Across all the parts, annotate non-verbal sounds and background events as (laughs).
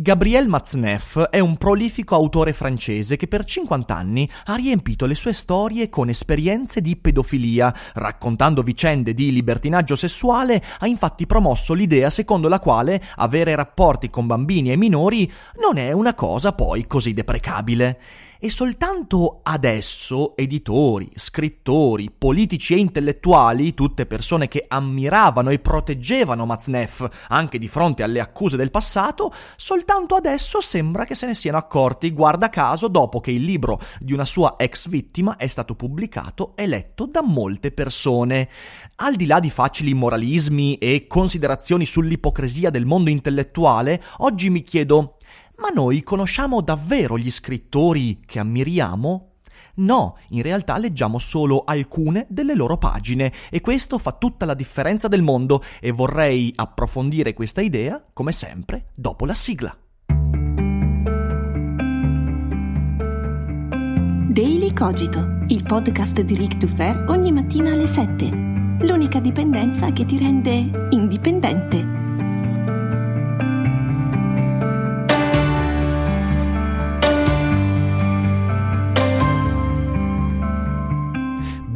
Gabriel Matzneff è un prolifico autore francese che per 50 anni ha riempito le sue storie con esperienze di pedofilia. Raccontando vicende di libertinaggio sessuale, ha infatti promosso l'idea secondo la quale avere rapporti con bambini e minori non è una cosa poi così deprecabile. E soltanto adesso editori, scrittori, politici e intellettuali, tutte persone che ammiravano e proteggevano Matzneff anche di fronte alle accuse del passato, soltanto adesso sembra che se ne siano accorti, guarda caso, dopo che il libro di una sua ex vittima è stato pubblicato e letto da molte persone. Al di là di facili moralismi e considerazioni sull'ipocrisia del mondo intellettuale, oggi mi chiedo ma noi conosciamo davvero gli scrittori che ammiriamo? No, in realtà leggiamo solo alcune delle loro pagine e questo fa tutta la differenza del mondo e vorrei approfondire questa idea, come sempre, dopo la sigla. Daily Cogito, il podcast di Rick Dufer ogni mattina alle 7. L'unica dipendenza che ti rende indipendente.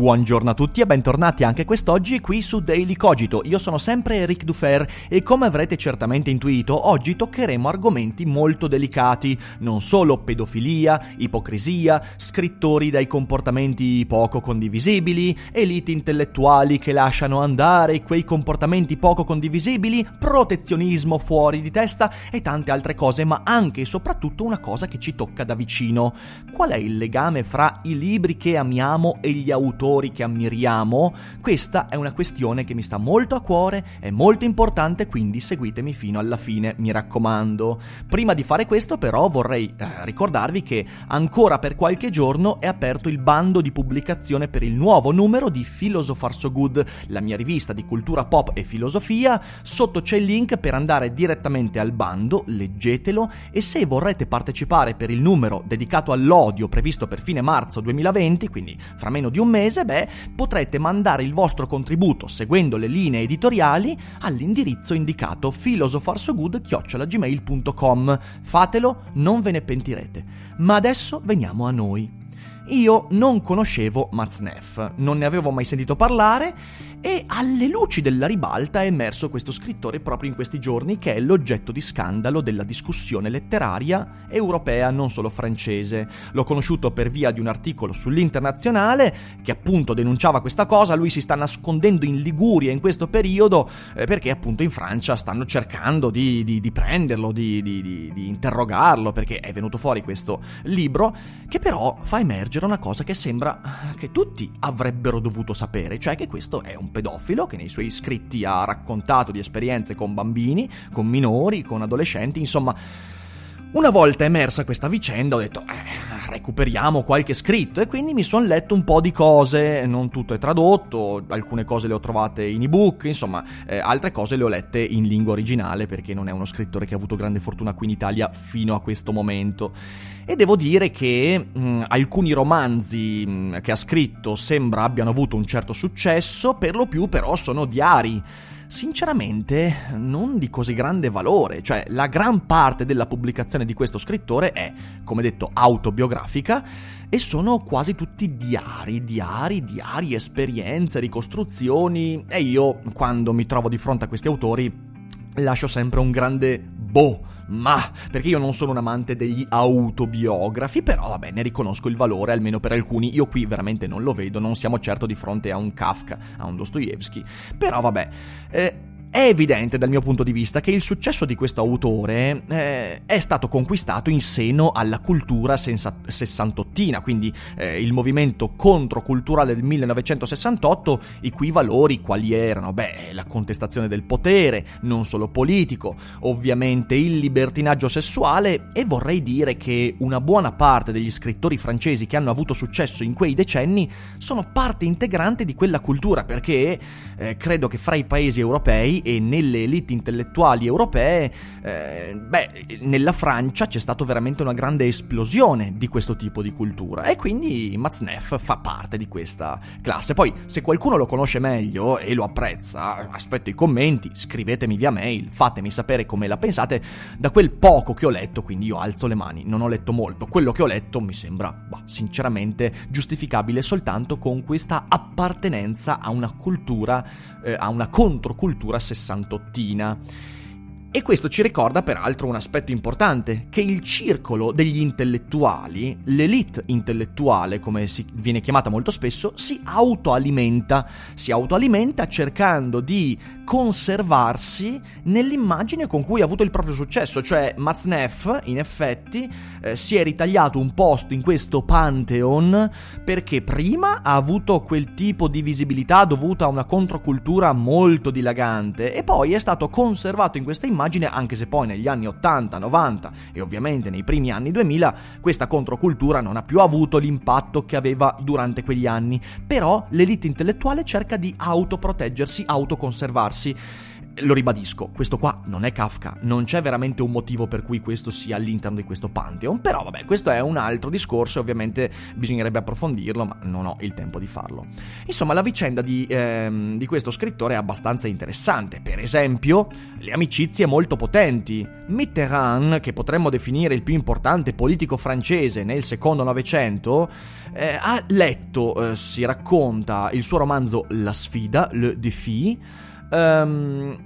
Buongiorno a tutti e bentornati anche quest'oggi qui su Daily Cogito. Io sono sempre Eric Dufer e come avrete certamente intuito, oggi toccheremo argomenti molto delicati, non solo pedofilia, ipocrisia, scrittori dai comportamenti poco condivisibili, elite intellettuali che lasciano andare quei comportamenti poco condivisibili, protezionismo fuori di testa e tante altre cose, ma anche e soprattutto una cosa che ci tocca da vicino. Qual è il legame fra i libri che amiamo e gli autori autori che ammiriamo, questa è una questione che mi sta molto a cuore, è molto importante, quindi seguitemi fino alla fine, mi raccomando. Prima di fare questo però vorrei eh, ricordarvi che ancora per qualche giorno è aperto il bando di pubblicazione per il nuovo numero di Philosopher So Good, la mia rivista di cultura pop e filosofia, sotto c'è il link per andare direttamente al bando, leggetelo e se vorrete partecipare per il numero dedicato all'odio previsto per fine marzo 2020, quindi fra meno di un mese, mese, beh, potrete mandare il vostro contributo seguendo le linee editoriali all'indirizzo indicato philosophersogood.gmail.com. Fatelo, non ve ne pentirete. Ma adesso veniamo a noi. Io non conoscevo Matzneff, non ne avevo mai sentito parlare e alle luci della ribalta è emerso questo scrittore proprio in questi giorni che è l'oggetto di scandalo della discussione letteraria europea, non solo francese. L'ho conosciuto per via di un articolo sull'internazionale che appunto denunciava questa cosa, lui si sta nascondendo in Liguria in questo periodo eh, perché appunto in Francia stanno cercando di, di, di prenderlo, di, di interrogarlo perché è venuto fuori questo libro che però fa emergere una cosa che sembra che tutti avrebbero dovuto sapere, cioè che questo è un pedofilo che nei suoi scritti ha raccontato di esperienze con bambini, con minori, con adolescenti, insomma... Una volta emersa questa vicenda ho detto, eh, recuperiamo qualche scritto e quindi mi sono letto un po' di cose, non tutto è tradotto, alcune cose le ho trovate in ebook, insomma, eh, altre cose le ho lette in lingua originale perché non è uno scrittore che ha avuto grande fortuna qui in Italia fino a questo momento. E devo dire che mh, alcuni romanzi mh, che ha scritto sembra abbiano avuto un certo successo, per lo più però sono diari sinceramente non di così grande valore, cioè la gran parte della pubblicazione di questo scrittore è, come detto, autobiografica e sono quasi tutti diari, diari, diari, esperienze, ricostruzioni. E io quando mi trovo di fronte a questi autori lascio sempre un grande boh ma perché io non sono un amante degli autobiografi, però vabbè, ne riconosco il valore almeno per alcuni. Io qui veramente non lo vedo, non siamo certo di fronte a un Kafka, a un Dostoevsky, però vabbè. Eh, È evidente dal mio punto di vista che il successo di questo autore eh, è stato conquistato in seno alla cultura sensa- sessantottina, quindi eh, il movimento controculturale del 1968, i cui valori quali erano? Beh, la contestazione del potere, non solo politico, ovviamente il libertinaggio sessuale e vorrei dire che una buona parte degli scrittori francesi che hanno avuto successo in quei decenni sono parte integrante di quella cultura perché eh, credo che fra i paesi europei e nelle elite intellettuali europee, eh, beh, nella Francia c'è stata veramente una grande esplosione di questo tipo di cultura e quindi Maznef fa parte di questa classe. Poi, se qualcuno lo conosce meglio e lo apprezza, aspetto i commenti, scrivetemi via mail, fatemi sapere come la pensate. Da quel poco che ho letto, quindi io alzo le mani, non ho letto molto, quello che ho letto mi sembra, bah, sinceramente, giustificabile soltanto con questa appartenenza a una cultura, eh, a una controcultura sessantottina. E questo ci ricorda peraltro un aspetto importante, che il circolo degli intellettuali, l'elite intellettuale come viene chiamata molto spesso, si autoalimenta, si autoalimenta cercando di conservarsi nell'immagine con cui ha avuto il proprio successo, cioè Maznef in effetti eh, si è ritagliato un posto in questo pantheon perché prima ha avuto quel tipo di visibilità dovuta a una controcultura molto dilagante e poi è stato conservato in questa immagine anche se poi negli anni 80, 90 e ovviamente nei primi anni 2000 questa controcultura non ha più avuto l'impatto che aveva durante quegli anni, però l'elite intellettuale cerca di autoproteggersi, autoconservarsi lo ribadisco, questo qua non è Kafka, non c'è veramente un motivo per cui questo sia all'interno di questo Pantheon, però vabbè, questo è un altro discorso e ovviamente bisognerebbe approfondirlo, ma non ho il tempo di farlo. Insomma, la vicenda di, ehm, di questo scrittore è abbastanza interessante, per esempio, le amicizie molto potenti. Mitterrand, che potremmo definire il più importante politico francese nel secondo Novecento, eh, ha letto, eh, si racconta, il suo romanzo La sfida, Le Défi, Um,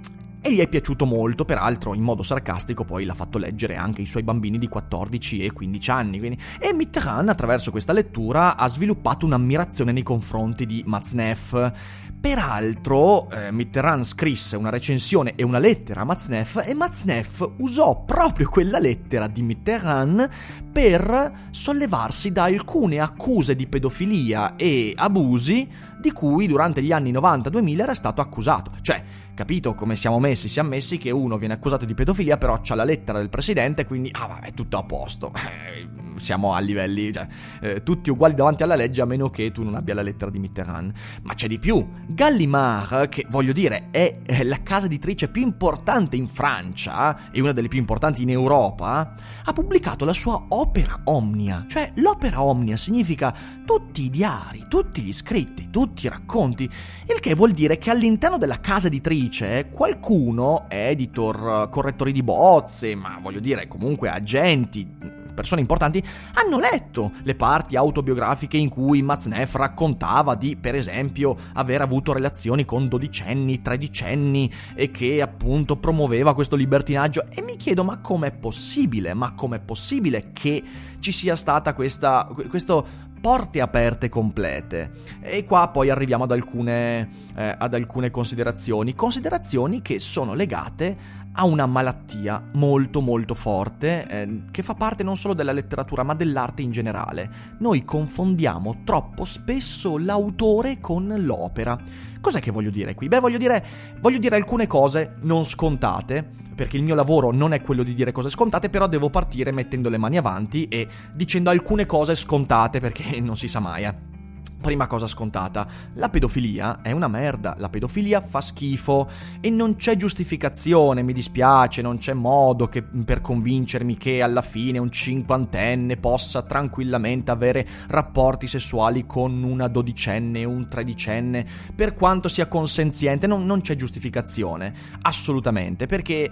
e gli è piaciuto molto, peraltro in modo sarcastico poi l'ha fatto leggere anche ai suoi bambini di 14 e 15 anni. Quindi. E Mitterrand attraverso questa lettura ha sviluppato un'ammirazione nei confronti di Maznef. Peraltro eh, Mitterrand scrisse una recensione e una lettera a Maznef e Maznef usò proprio quella lettera di Mitterrand per sollevarsi da alcune accuse di pedofilia e abusi di cui durante gli anni 90-2000 era stato accusato. Cioè, capito come siamo messi? Siamo messi che uno viene accusato di pedofilia, però c'ha la lettera del presidente, quindi ah, vabbè, è tutto a posto. (laughs) Eh, siamo a livelli, cioè, eh, tutti uguali davanti alla legge, a meno che tu non abbia la lettera di Mitterrand. Ma c'è di più. Gallimard, che voglio dire è la casa editrice più importante in Francia e una delle più importanti in Europa, ha pubblicato la sua opera omnia. Cioè, l'opera omnia significa tutti i diari, tutti gli scritti, tutti i racconti, il che vuol dire che all'interno della casa editrice dice qualcuno, editor, correttori di bozze, ma voglio dire comunque agenti, persone importanti, hanno letto le parti autobiografiche in cui Maznef raccontava di, per esempio, aver avuto relazioni con dodicenni, tredicenni e che appunto promuoveva questo libertinaggio. E mi chiedo, ma com'è possibile? Ma com'è possibile che ci sia stata questa, questo porte aperte complete. E qua poi arriviamo ad alcune, eh, ad alcune considerazioni, considerazioni che sono legate a una malattia molto molto forte eh, che fa parte non solo della letteratura ma dell'arte in generale. Noi confondiamo troppo spesso l'autore con l'opera. Cos'è che voglio dire qui? Beh, voglio dire, voglio dire alcune cose non scontate, perché il mio lavoro non è quello di dire cose scontate, però devo partire mettendo le mani avanti e dicendo alcune cose scontate, perché (laughs) non si sa mai, eh. Prima cosa scontata, la pedofilia è una merda, la pedofilia fa schifo e non c'è giustificazione, mi dispiace, non c'è modo che, per convincermi che alla fine un cinquantenne possa tranquillamente avere rapporti sessuali con una dodicenne un tredicenne, per quanto sia consenziente, non, non c'è giustificazione, assolutamente, perché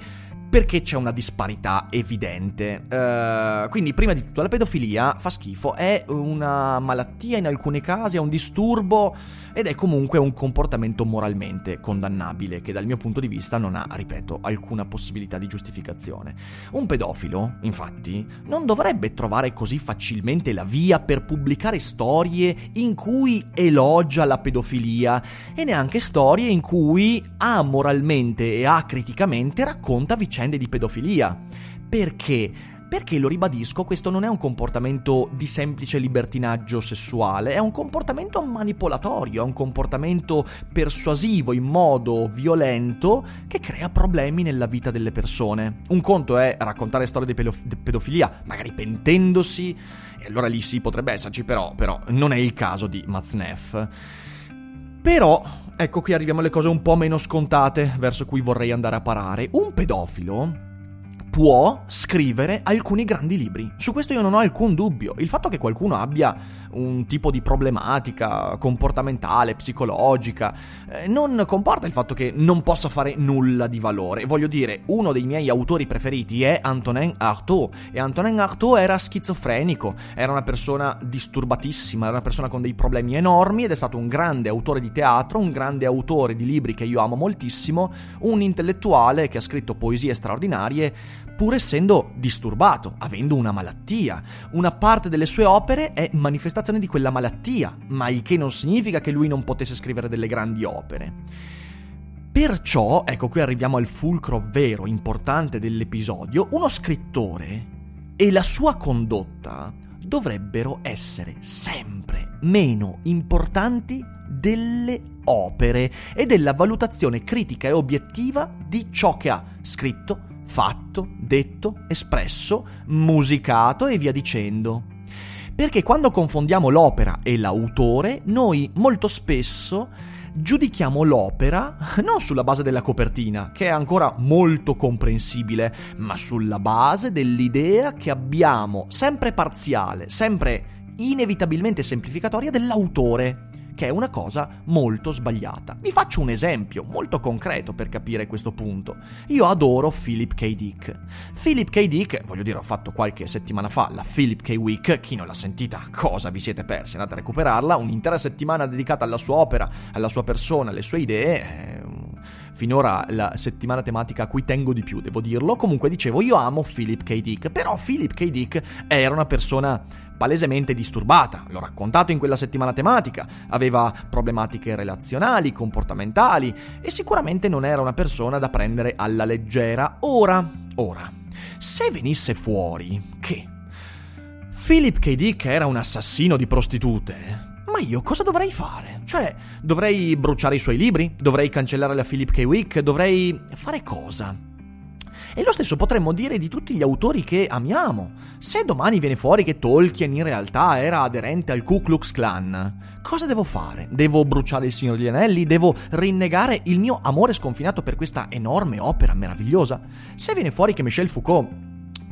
perché c'è una disparità evidente. Uh, quindi, prima di tutto, la pedofilia fa schifo, è una malattia in alcuni casi, è un disturbo ed è comunque un comportamento moralmente condannabile che dal mio punto di vista non ha, ripeto, alcuna possibilità di giustificazione. Un pedofilo, infatti, non dovrebbe trovare così facilmente la via per pubblicare storie in cui elogia la pedofilia e neanche storie in cui amoralmente e acriticamente racconta vicende di pedofilia. Perché? Perché lo ribadisco, questo non è un comportamento di semplice libertinaggio sessuale, è un comportamento manipolatorio, è un comportamento persuasivo in modo violento che crea problemi nella vita delle persone. Un conto è raccontare storie di, pedofilia, magari pentendosi, e allora lì sì potrebbe esserci, però, però non è il caso di Maznef. Però, ecco qui arriviamo alle cose un po' meno scontate verso cui vorrei andare a parare. Un pedofilo può scrivere alcuni grandi libri. Su questo io non ho alcun dubbio. Il fatto che qualcuno abbia un tipo di problematica comportamentale, psicologica, eh, non comporta il fatto che non possa fare nulla di valore. Voglio dire, uno dei miei autori preferiti è Antonin Artaud e Antonin Artaud era schizofrenico, era una persona disturbatissima, era una persona con dei problemi enormi ed è stato un grande autore di teatro, un grande autore di libri che io amo moltissimo, un intellettuale che ha scritto poesie straordinarie pur essendo disturbato, avendo una malattia. Una parte delle sue opere è manifestazione di quella malattia, ma il che non significa che lui non potesse scrivere delle grandi opere. Perciò, ecco qui arriviamo al fulcro vero, importante dell'episodio, uno scrittore e la sua condotta dovrebbero essere sempre meno importanti delle opere e della valutazione critica e obiettiva di ciò che ha scritto, fatto, detto, espresso, musicato e via dicendo. Perché quando confondiamo l'opera e l'autore, noi molto spesso giudichiamo l'opera non sulla base della copertina, che è ancora molto comprensibile, ma sulla base dell'idea che abbiamo, sempre parziale, sempre inevitabilmente semplificatoria, dell'autore che è una cosa molto sbagliata. Vi faccio un esempio molto concreto per capire questo punto. Io adoro Philip K. Dick. Philip K. Dick, voglio dire, ho fatto qualche settimana fa la Philip K. Week, chi non l'ha sentita, cosa vi siete persi? Andate a recuperarla, un'intera settimana dedicata alla sua opera, alla sua persona, alle sue idee. Finora la settimana tematica a cui tengo di più, devo dirlo. Comunque dicevo, io amo Philip K. Dick, però Philip K. Dick era una persona palesemente disturbata, l'ho raccontato in quella settimana tematica, aveva problematiche relazionali, comportamentali e sicuramente non era una persona da prendere alla leggera. Ora, ora, se venisse fuori che Philip K. Dick era un assassino di prostitute, ma io cosa dovrei fare? Cioè, dovrei bruciare i suoi libri? Dovrei cancellare la Philip K. Wick? Dovrei fare cosa? E lo stesso potremmo dire di tutti gli autori che amiamo. Se domani viene fuori che Tolkien in realtà era aderente al Ku Klux Klan, cosa devo fare? Devo bruciare il Signore degli Anelli? Devo rinnegare il mio amore sconfinato per questa enorme opera meravigliosa? Se viene fuori che Michel Foucault,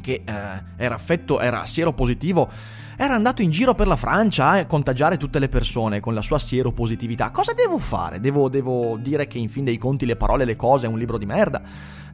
che eh, era affetto, era sieropositivo, era andato in giro per la Francia a contagiare tutte le persone con la sua sieropositività. Cosa devo fare? Devo, devo dire che in fin dei conti le parole e le cose è un libro di merda?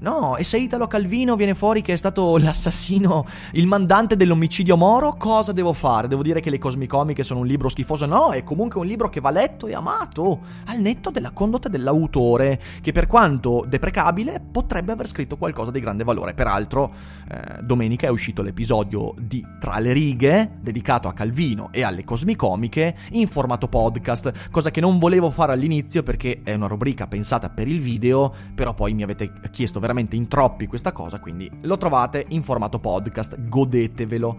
No, e se Italo Calvino viene fuori che è stato l'assassino, il mandante dell'omicidio Moro, cosa devo fare? Devo dire che le cosmicomiche sono un libro schifoso? No, è comunque un libro che va letto e amato, al netto della condotta dell'autore, che per quanto deprecabile potrebbe aver scritto qualcosa di grande valore. Peraltro, eh, domenica è uscito l'episodio di Tra le righe, dedicato a Calvino e alle cosmicomiche, in formato podcast, cosa che non volevo fare all'inizio perché è una rubrica pensata per il video, però poi mi avete chiesto veramente veramente in troppi questa cosa, quindi lo trovate in formato podcast, godetevelo.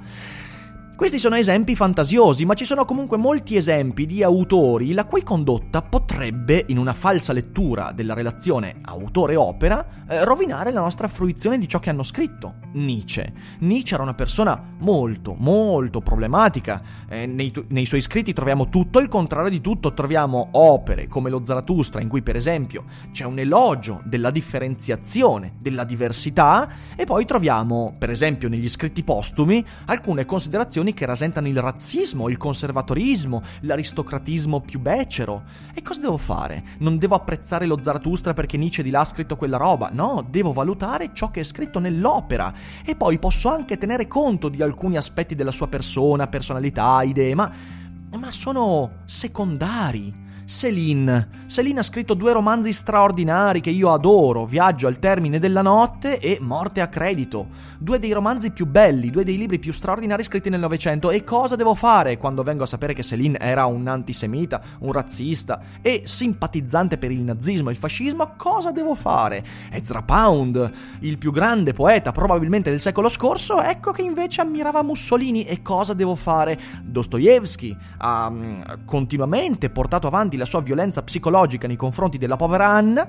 Questi sono esempi fantasiosi, ma ci sono comunque molti esempi di autori la cui condotta potrebbe, in una falsa lettura della relazione autore-opera, eh, rovinare la nostra fruizione di ciò che hanno scritto. Nietzsche. Nietzsche era una persona molto, molto problematica. Eh, nei, nei suoi scritti troviamo tutto il contrario di tutto. Troviamo opere come lo Zarathustra, in cui per esempio c'è un elogio della differenziazione, della diversità, e poi troviamo, per esempio negli scritti postumi, alcune considerazioni istituzioni che rasentano il razzismo, il conservatorismo, l'aristocratismo più becero. E cosa devo fare? Non devo apprezzare lo Zarathustra perché Nietzsche di là ha scritto quella roba, no, devo valutare ciò che è scritto nell'opera e poi posso anche tenere conto di alcuni aspetti della sua persona, personalità, idee, ma, ma sono secondari. Céline. Céline ha scritto due romanzi straordinari che io adoro, Viaggio al termine della notte e Morte a credito. Due dei romanzi più belli, due dei libri più straordinari scritti nel Novecento. E cosa devo fare quando vengo a sapere che Céline era un antisemita, un razzista e simpatizzante per il nazismo e il fascismo? Cosa devo fare? Ezra Pound, il più grande poeta probabilmente del secolo scorso, ecco che invece ammirava Mussolini. E cosa devo fare? Dostoevsky ha um, continuamente portato avanti la sua violenza psicologica nei confronti della povera Anna.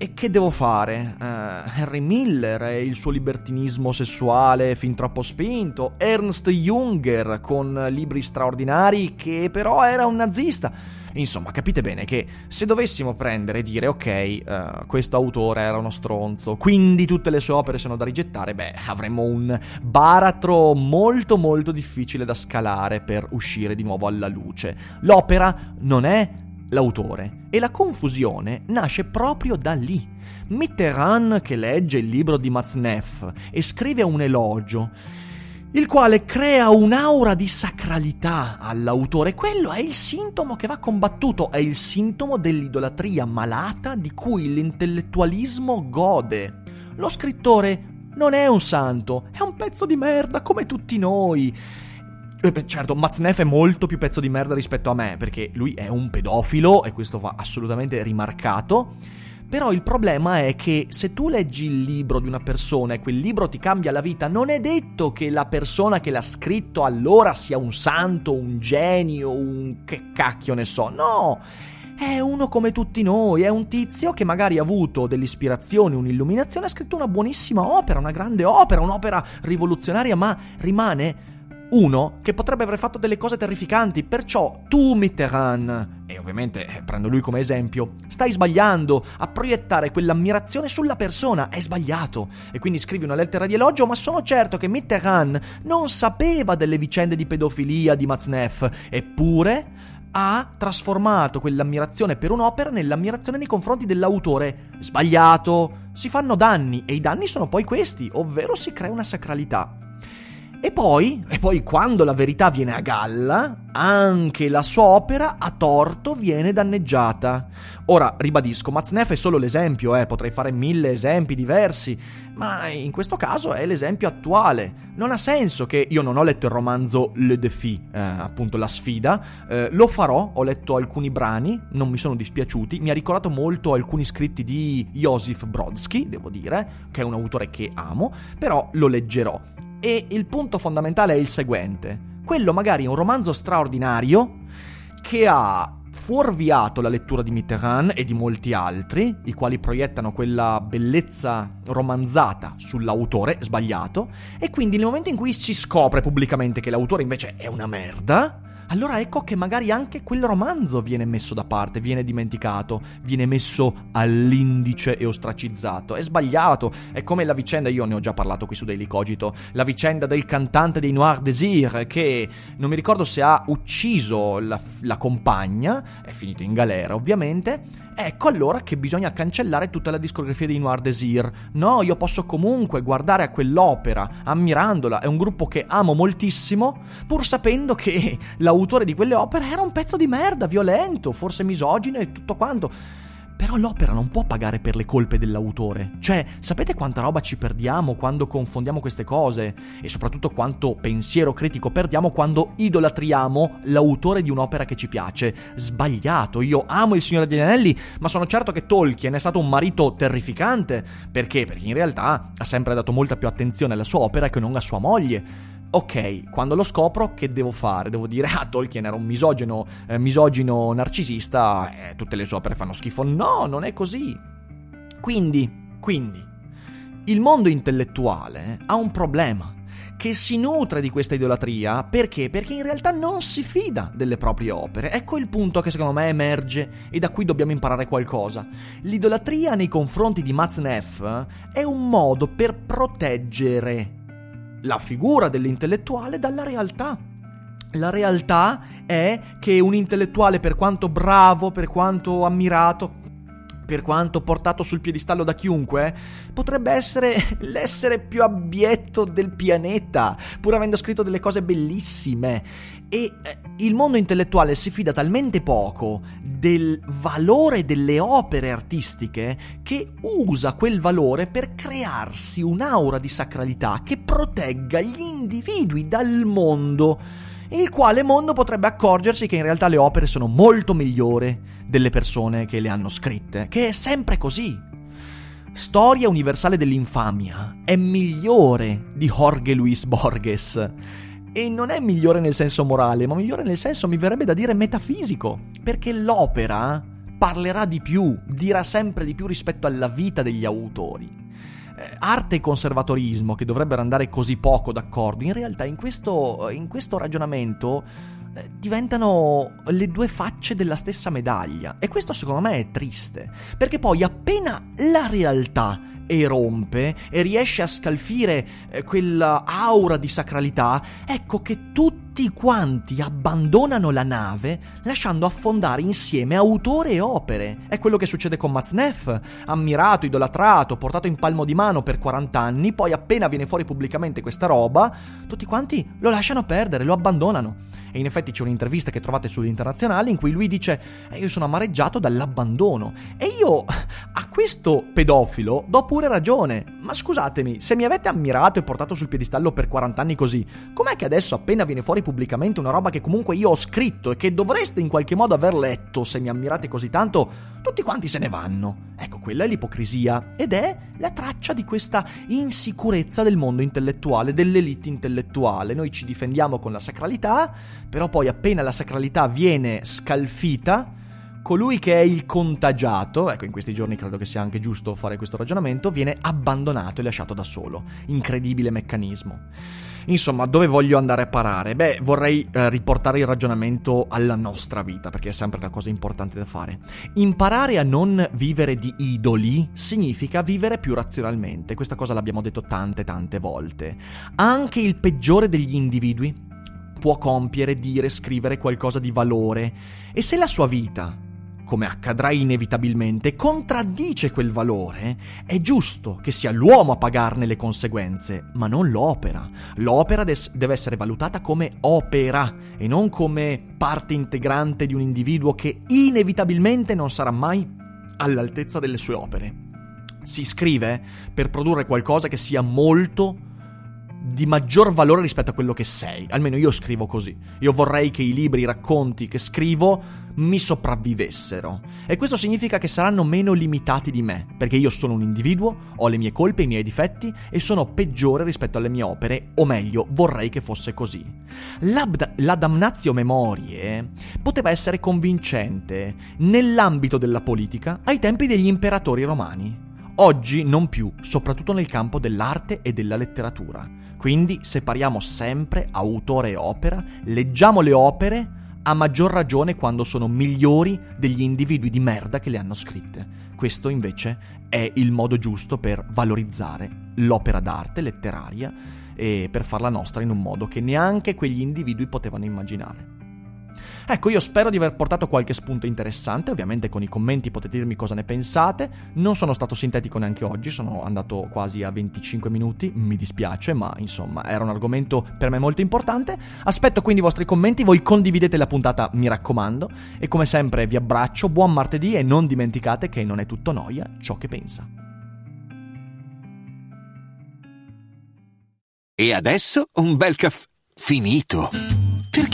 E che devo fare? Uh, Henry Miller e il suo libertinismo sessuale fin troppo spinto, Ernst Junger con libri straordinari che però era un nazista. Insomma, capite bene che se dovessimo prendere e dire ok, uh, questo autore era uno stronzo, quindi tutte le sue opere sono da rigettare, beh, avremmo un baratro molto molto difficile da scalare per uscire di nuovo alla luce. L'opera non è l'autore e la confusione nasce proprio da lì. Mitterrand che legge il libro di Matzneff e scrive un elogio il quale crea un'aura di sacralità all'autore. Quello è il sintomo che va combattuto, è il sintomo dell'idolatria malata di cui l'intellettualismo gode. Lo scrittore non è un santo, è un pezzo di merda come tutti noi. Eh, certo, Maznef è molto più pezzo di merda rispetto a me, perché lui è un pedofilo e questo va assolutamente rimarcato. Però il problema è che se tu leggi il libro di una persona e quel libro ti cambia la vita, non è detto che la persona che l'ha scritto allora sia un santo, un genio, un che cacchio ne so. No! È uno come tutti noi, è un tizio che magari ha avuto dell'ispirazione, un'illuminazione, ha scritto una buonissima opera, una grande opera, un'opera rivoluzionaria, ma rimane uno che potrebbe aver fatto delle cose terrificanti, perciò tu Mitterrand, e ovviamente eh, prendo lui come esempio, stai sbagliando a proiettare quell'ammirazione sulla persona, è sbagliato. E quindi scrivi una lettera di elogio, ma sono certo che Mitterrand non sapeva delle vicende di pedofilia di Matzneff, eppure ha trasformato quell'ammirazione per un'opera nell'ammirazione nei confronti dell'autore. Sbagliato! Si fanno danni e i danni sono poi questi, ovvero si crea una sacralità. E poi, e poi quando la verità viene a galla, anche la sua opera a torto viene danneggiata. Ora, ribadisco, Maznef è solo l'esempio, eh, potrei fare mille esempi diversi, ma in questo caso è l'esempio attuale. Non ha senso che io non ho letto il romanzo Le Défi, eh, appunto la sfida, eh, lo farò, ho letto alcuni brani, non mi sono dispiaciuti, mi ha ricordato molto alcuni scritti di Josif Brodsky, devo dire, che è un autore che amo, però lo leggerò. E il punto fondamentale è il seguente. Quello magari è un romanzo straordinario che ha fuorviato la lettura di Mitterrand e di molti altri, i quali proiettano quella bellezza romanzata sull'autore, sbagliato, e quindi nel momento in cui si scopre pubblicamente che l'autore invece è una merda, allora ecco che magari anche quel romanzo viene messo da parte, viene dimenticato, viene messo all'indice e ostracizzato. È sbagliato, è come la vicenda, io ne ho già parlato qui su Daily Cogito, la vicenda del cantante dei Noir Désir che non mi ricordo se ha ucciso la, la compagna, è finito in galera ovviamente, Ecco allora che bisogna cancellare tutta la discografia dei Noir Désir. No, io posso comunque guardare a quell'opera, ammirandola, è un gruppo che amo moltissimo, pur sapendo che l'autore di quelle opere era un pezzo di merda, violento, forse misogino e tutto quanto. Però l'opera non può pagare per le colpe dell'autore. Cioè, sapete quanta roba ci perdiamo quando confondiamo queste cose? E soprattutto quanto pensiero critico perdiamo quando idolatriamo l'autore di un'opera che ci piace. Sbagliato. Io amo il Signore degli Anelli, ma sono certo che Tolkien è stato un marito terrificante. Perché? Perché in realtà ha sempre dato molta più attenzione alla sua opera che non a sua moglie. Ok, quando lo scopro, che devo fare? Devo dire, (laughs) ah, Tolkien era un misogino, eh, misogino narcisista, eh, tutte le sue opere fanno schifo. No, non è così. Quindi, quindi, il mondo intellettuale ha un problema che si nutre di questa idolatria perché? Perché in realtà non si fida delle proprie opere. Ecco il punto che secondo me emerge e da cui dobbiamo imparare qualcosa. L'idolatria nei confronti di Maznef è un modo per proteggere la figura dell'intellettuale dalla realtà. La realtà è che un intellettuale, per quanto bravo, per quanto ammirato, per quanto portato sul piedistallo da chiunque, potrebbe essere (laughs) l'essere più abietto del pianeta, pur avendo scritto delle cose bellissime. E eh, il mondo intellettuale si fida talmente poco del valore delle opere artistiche che usa quel valore per crearsi un'aura di sacralità che protegga gli individui dal mondo il quale mondo potrebbe accorgersi che in realtà le opere sono molto migliori delle persone che le hanno scritte, che è sempre così. Storia universale dell'infamia è migliore di Jorge Luis Borges. E non è migliore nel senso morale, ma migliore nel senso, mi verrebbe da dire, metafisico. Perché l'opera parlerà di più, dirà sempre di più rispetto alla vita degli autori. Eh, arte e conservatorismo, che dovrebbero andare così poco d'accordo, in realtà in questo, in questo ragionamento eh, diventano le due facce della stessa medaglia. E questo secondo me è triste, perché poi appena la realtà erompe e riesce a scalfire eh, quell'aura di sacralità, ecco che tutti quanti abbandonano la nave lasciando affondare insieme autore e opere. È quello che succede con Maznef, ammirato, idolatrato, portato in palmo di mano per 40 anni, poi appena viene fuori pubblicamente questa roba, tutti quanti lo lasciano perdere, lo abbandonano. E in effetti c'è un'intervista che trovate sull'internazionale in cui lui dice eh, io sono amareggiato dall'abbandono. E io a questo pedofilo do pure ragione. Ma scusatemi, se mi avete ammirato e portato sul piedistallo per 40 anni così, com'è che adesso appena viene fuori pubblicamente una roba che comunque io ho scritto e che dovreste in qualche modo aver letto se mi ammirate così tanto, tutti quanti se ne vanno? Ecco, quella è l'ipocrisia ed è la traccia di questa insicurezza del mondo intellettuale, dell'elite intellettuale. Noi ci difendiamo con la sacralità, però poi appena la sacralità viene scalfita, colui che è il contagiato, ecco in questi giorni credo che sia anche giusto fare questo ragionamento, viene abbandonato e lasciato da solo. Incredibile meccanismo. Insomma, dove voglio andare a parare? Beh, vorrei eh, riportare il ragionamento alla nostra vita, perché è sempre una cosa importante da fare. Imparare a non vivere di idoli significa vivere più razionalmente. Questa cosa l'abbiamo detto tante tante volte. Anche il peggiore degli individui può compiere, dire, scrivere qualcosa di valore. E se la sua vita come accadrà inevitabilmente, contraddice quel valore, è giusto che sia l'uomo a pagarne le conseguenze, ma non l'opera. L'opera des- deve essere valutata come opera e non come parte integrante di un individuo che inevitabilmente non sarà mai all'altezza delle sue opere. Si scrive per produrre qualcosa che sia molto di maggior valore rispetto a quello che sei. Almeno io scrivo così. Io vorrei che i libri, i racconti che scrivo mi sopravvivessero. E questo significa che saranno meno limitati di me, perché io sono un individuo, ho le mie colpe, i miei difetti e sono peggiore rispetto alle mie opere, o meglio, vorrei che fosse così. L'abda- la damnatio memorie poteva essere convincente nell'ambito della politica ai tempi degli imperatori romani. Oggi non più, soprattutto nel campo dell'arte e della letteratura. Quindi separiamo sempre autore e opera, leggiamo le opere a maggior ragione quando sono migliori degli individui di merda che le hanno scritte. Questo invece è il modo giusto per valorizzare l'opera d'arte letteraria e per farla nostra in un modo che neanche quegli individui potevano immaginare. Ecco, io spero di aver portato qualche spunto interessante, ovviamente con i commenti potete dirmi cosa ne pensate, non sono stato sintetico neanche oggi, sono andato quasi a 25 minuti, mi dispiace, ma insomma era un argomento per me molto importante, aspetto quindi i vostri commenti, voi condividete la puntata, mi raccomando, e come sempre vi abbraccio, buon martedì e non dimenticate che non è tutto noia ciò che pensa. E adesso un bel caffè finito.